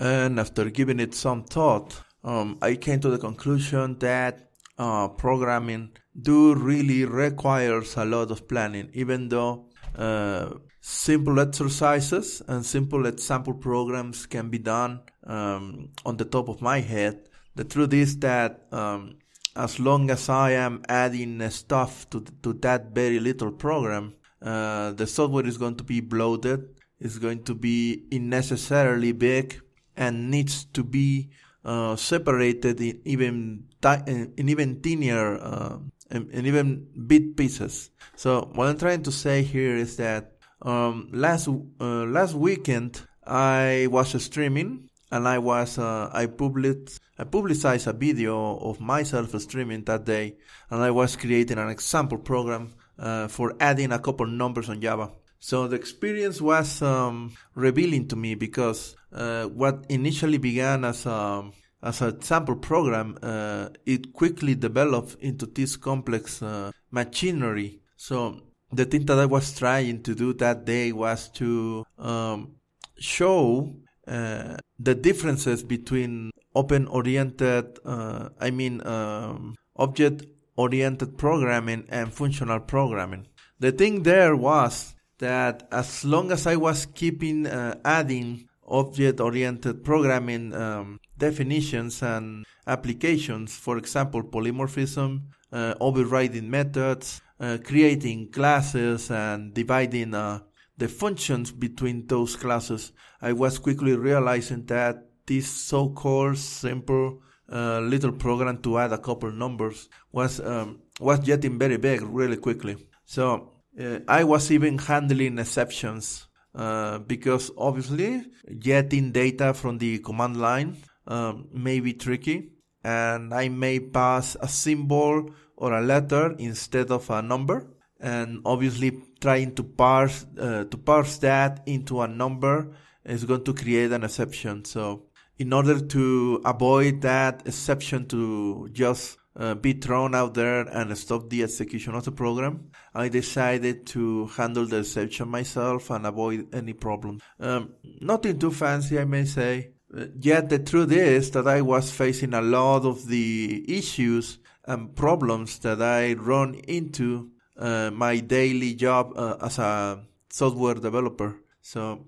And after giving it some thought, um, I came to the conclusion that uh, programming do really requires a lot of planning, even though uh, simple exercises and simple example programs can be done um, on the top of my head. The truth is that um, as long as I am adding stuff to to that very little program, uh, the software is going to be bloated. It's going to be unnecessarily big and needs to be uh, separated in even in even tinier uh, in, in, even bit pieces. So what I'm trying to say here is that um, last uh, last weekend I was streaming and I was uh, I published I publicized a video of myself streaming that day, and I was creating an example program uh, for adding a couple numbers on Java. So the experience was um, revealing to me because uh, what initially began as a as a sample program, uh, it quickly developed into this complex uh, machinery. So the thing that I was trying to do that day was to um, show uh, the differences between open oriented, uh, I mean, um, object oriented programming and functional programming. The thing there was that as long as I was keeping uh, adding object oriented programming um, definitions and applications, for example, polymorphism, uh, overriding methods, uh, creating classes and dividing uh, the functions between those classes, I was quickly realizing that this so-called simple uh, little program to add a couple numbers was um, was getting very big really quickly. So uh, I was even handling exceptions uh, because obviously getting data from the command line um, may be tricky, and I may pass a symbol or a letter instead of a number, and obviously trying to parse uh, to parse that into a number is going to create an exception. So in order to avoid that exception to just uh, be thrown out there and stop the execution of the program, I decided to handle the exception myself and avoid any problem. Um, nothing too fancy, I may say. Uh, yet the truth is that I was facing a lot of the issues and problems that I run into uh, my daily job uh, as a software developer. So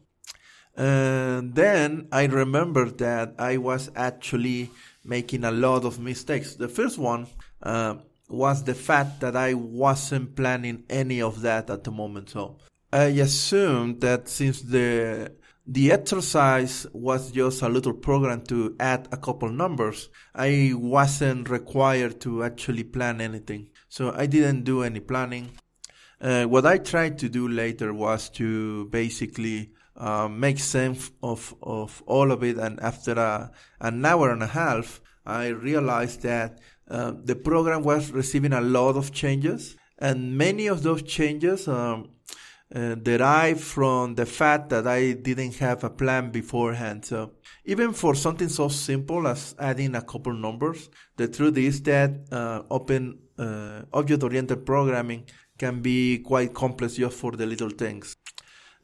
and then I remembered that I was actually making a lot of mistakes. The first one uh, was the fact that I wasn't planning any of that at the moment. So I assumed that since the the exercise was just a little program to add a couple numbers, I wasn't required to actually plan anything. So I didn't do any planning. Uh, what I tried to do later was to basically uh, make sense of, of all of it. And after a, an hour and a half, I realized that uh, the program was receiving a lot of changes, and many of those changes um, uh, derive from the fact that I didn't have a plan beforehand. So even for something so simple as adding a couple numbers, the truth is that uh, open uh, object-oriented programming can be quite complex just for the little things.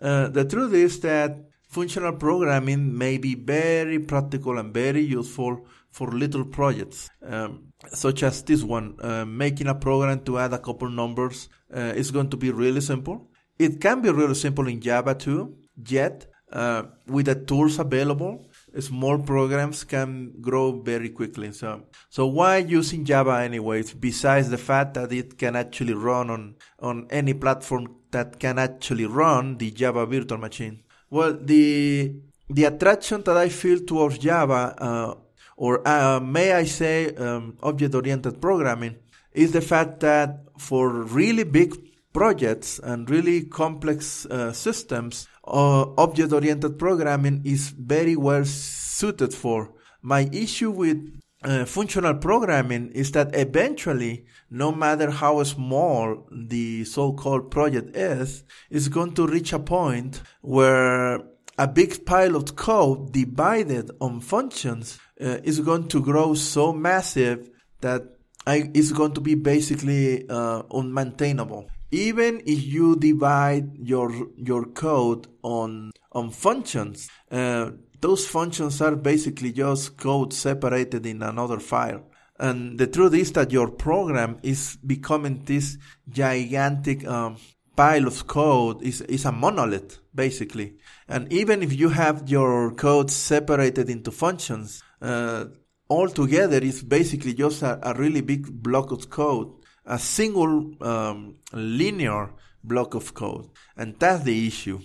Uh, the truth is that functional programming may be very practical and very useful for little projects, um, such as this one. Uh, making a program to add a couple numbers uh, is going to be really simple. It can be really simple in Java too, yet uh, with the tools available, small programs can grow very quickly. So, so why using Java anyways? Besides the fact that it can actually run on on any platform that can actually run the Java virtual machine. Well, the the attraction that I feel towards Java, uh, or uh, may I say, um, object-oriented programming, is the fact that for really big projects and really complex uh, systems, uh, object-oriented programming is very well suited for. My issue with uh, functional programming is that eventually, no matter how small the so-called project is, it's going to reach a point where a big pile of code divided on functions uh, is going to grow so massive that I, it's going to be basically uh, unmaintainable. Even if you divide your your code on on functions, uh, those functions are basically just code separated in another file. And the truth is that your program is becoming this gigantic um, pile of code is, is a monolith, basically. And even if you have your code separated into functions, uh, altogether it's basically just a, a, really big block of code, a single um, linear block of code. And that's the issue.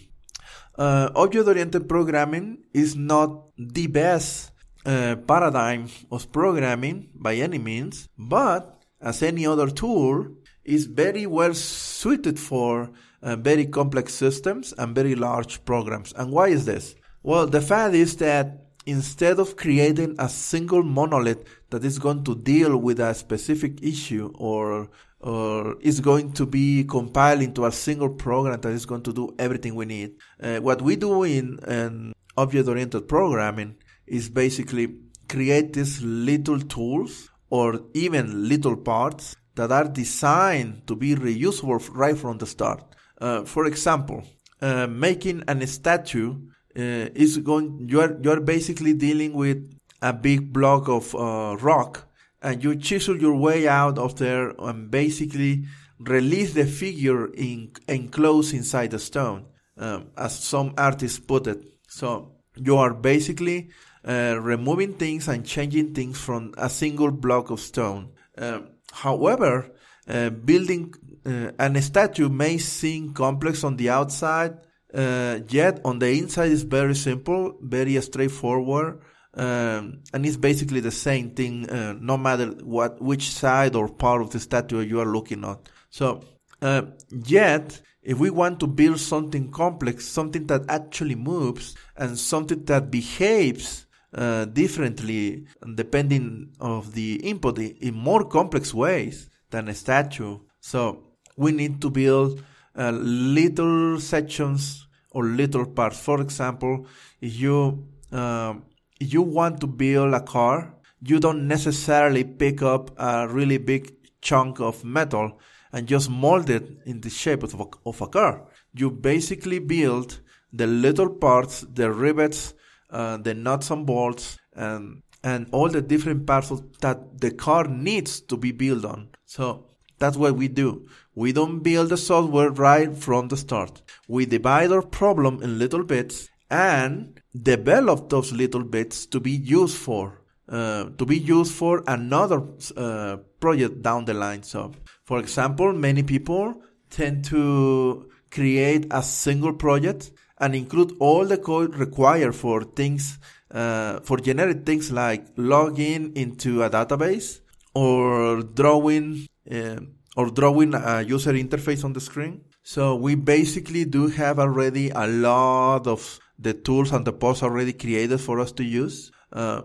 Uh, object-oriented programming is not the best uh, paradigm of programming by any means, but as any other tool, is very well suited for uh, very complex systems and very large programs. And why is this? Well, the fact is that instead of creating a single monolith that is going to deal with a specific issue or or is going to be compiled into a single program that is going to do everything we need. Uh, what we do in, in object-oriented programming is basically create these little tools or even little parts that are designed to be reusable right from the start. Uh, for example, uh, making a statue uh, is going. You are you are basically dealing with a big block of uh, rock and you chisel your way out of there and basically release the figure in, enclosed inside the stone, um, as some artists put it. So you are basically uh, removing things and changing things from a single block of stone. Um, however, uh, building uh, an statue may seem complex on the outside, uh, yet on the inside is very simple, very straightforward. Um, and it's basically the same thing, uh, no matter what, which side or part of the statue you are looking at. So, uh, yet, if we want to build something complex, something that actually moves, and something that behaves uh, differently depending of the input in more complex ways than a statue. So we need to build uh, little sections or little parts. For example, if you uh, you want to build a car, you don't necessarily pick up a really big chunk of metal and just mold it in the shape of a, of a car. You basically build the little parts, the rivets, uh, the nuts and bolts, and and all the different parts that the car needs to be built on. So that's what we do. We don't build the software right from the start. We divide our problem in little bits and develop those little bits to be used for uh, to be used for another uh, project down the line. So, for example, many people tend to create a single project and include all the code required for things uh, for generic things like logging into a database or drawing uh, or drawing a user interface on the screen. So we basically do have already a lot of the tools and the posts already created for us to use. Uh,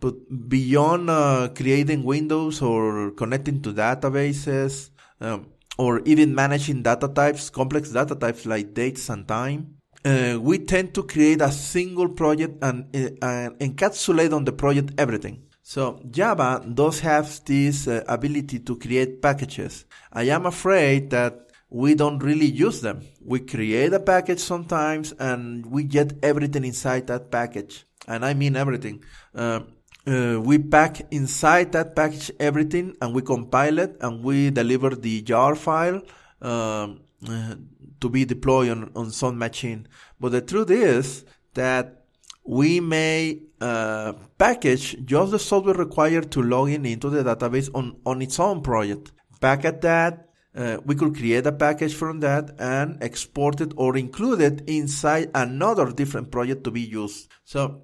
but beyond uh, creating windows or connecting to databases, um, or even managing data types, complex data types like dates and time, uh, we tend to create a single project and, uh, and, encapsulate on the project everything. So Java does have this uh, ability to create packages. I am afraid that we don't really use them. We create a package sometimes and we get everything inside that package. And I mean everything. Uh, uh, we pack inside that package everything and we compile it and we deliver the jar file uh, to be deployed on, on some machine. But the truth is that we may uh, package just the software required to log in into the database on, on its own project. Packet that, uh, we could create a package from that and export it or include it inside another different project to be used. So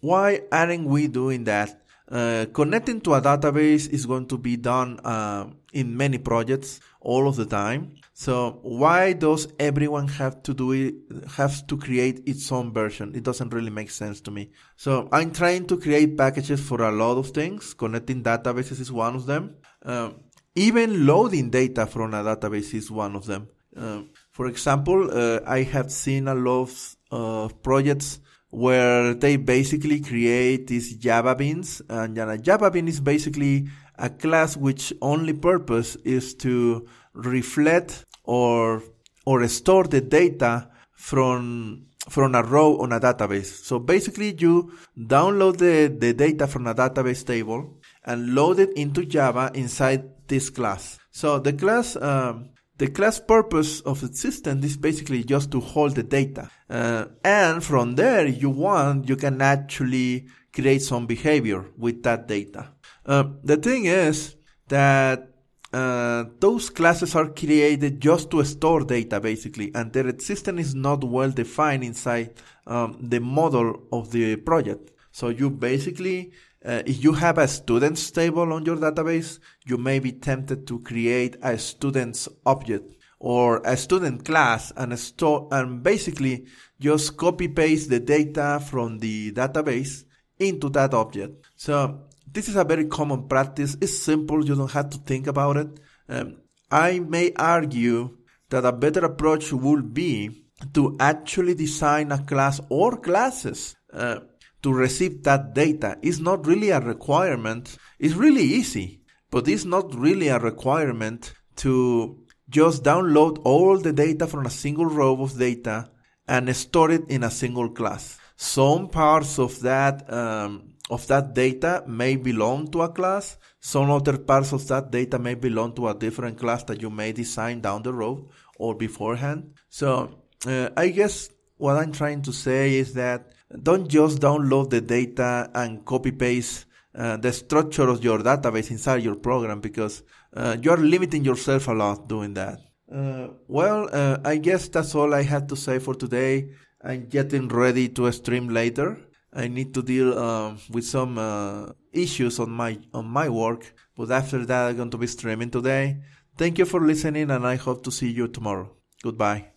why aren't we doing that? Uh, connecting to a database is going to be done uh, in many projects all of the time. So why does everyone have to do it, have to create its own version? It doesn't really make sense to me. So I'm trying to create packages for a lot of things. Connecting databases is one of them. Uh, even loading data from a database is one of them. Uh, for example, uh, I have seen a lot of uh, projects where they basically create these Java beans, and a Java bean is basically a class which only purpose is to reflect or or store the data from from a row on a database. So basically you download the, the data from a database table and load it into Java inside this class. So the class, um, the class purpose of the system is basically just to hold the data. Uh, and from there, you want, you can actually create some behavior with that data. Uh, the thing is that uh, those classes are created just to store data basically and their system is not well defined inside um, the model of the project so you basically uh, if you have a students table on your database you may be tempted to create a students object or a student class and store and basically just copy paste the data from the database into that object so this is a very common practice. It's simple. You don't have to think about it. Um, I may argue that a better approach would be to actually design a class or classes uh, to receive that data. It's not really a requirement. It's really easy, but it's not really a requirement to just download all the data from a single row of data and store it in a single class. Some parts of that um, of that data may belong to a class. Some other parts of that data may belong to a different class that you may design down the road or beforehand. So uh, I guess what I'm trying to say is that don't just download the data and copy paste uh, the structure of your database inside your program because uh, you're limiting yourself a lot doing that. Uh, well, uh, I guess that's all I had to say for today. I'm getting ready to stream later. I need to deal uh, with some uh, issues on my on my work. But after that, I'm going to be streaming today. Thank you for listening, and I hope to see you tomorrow. Goodbye.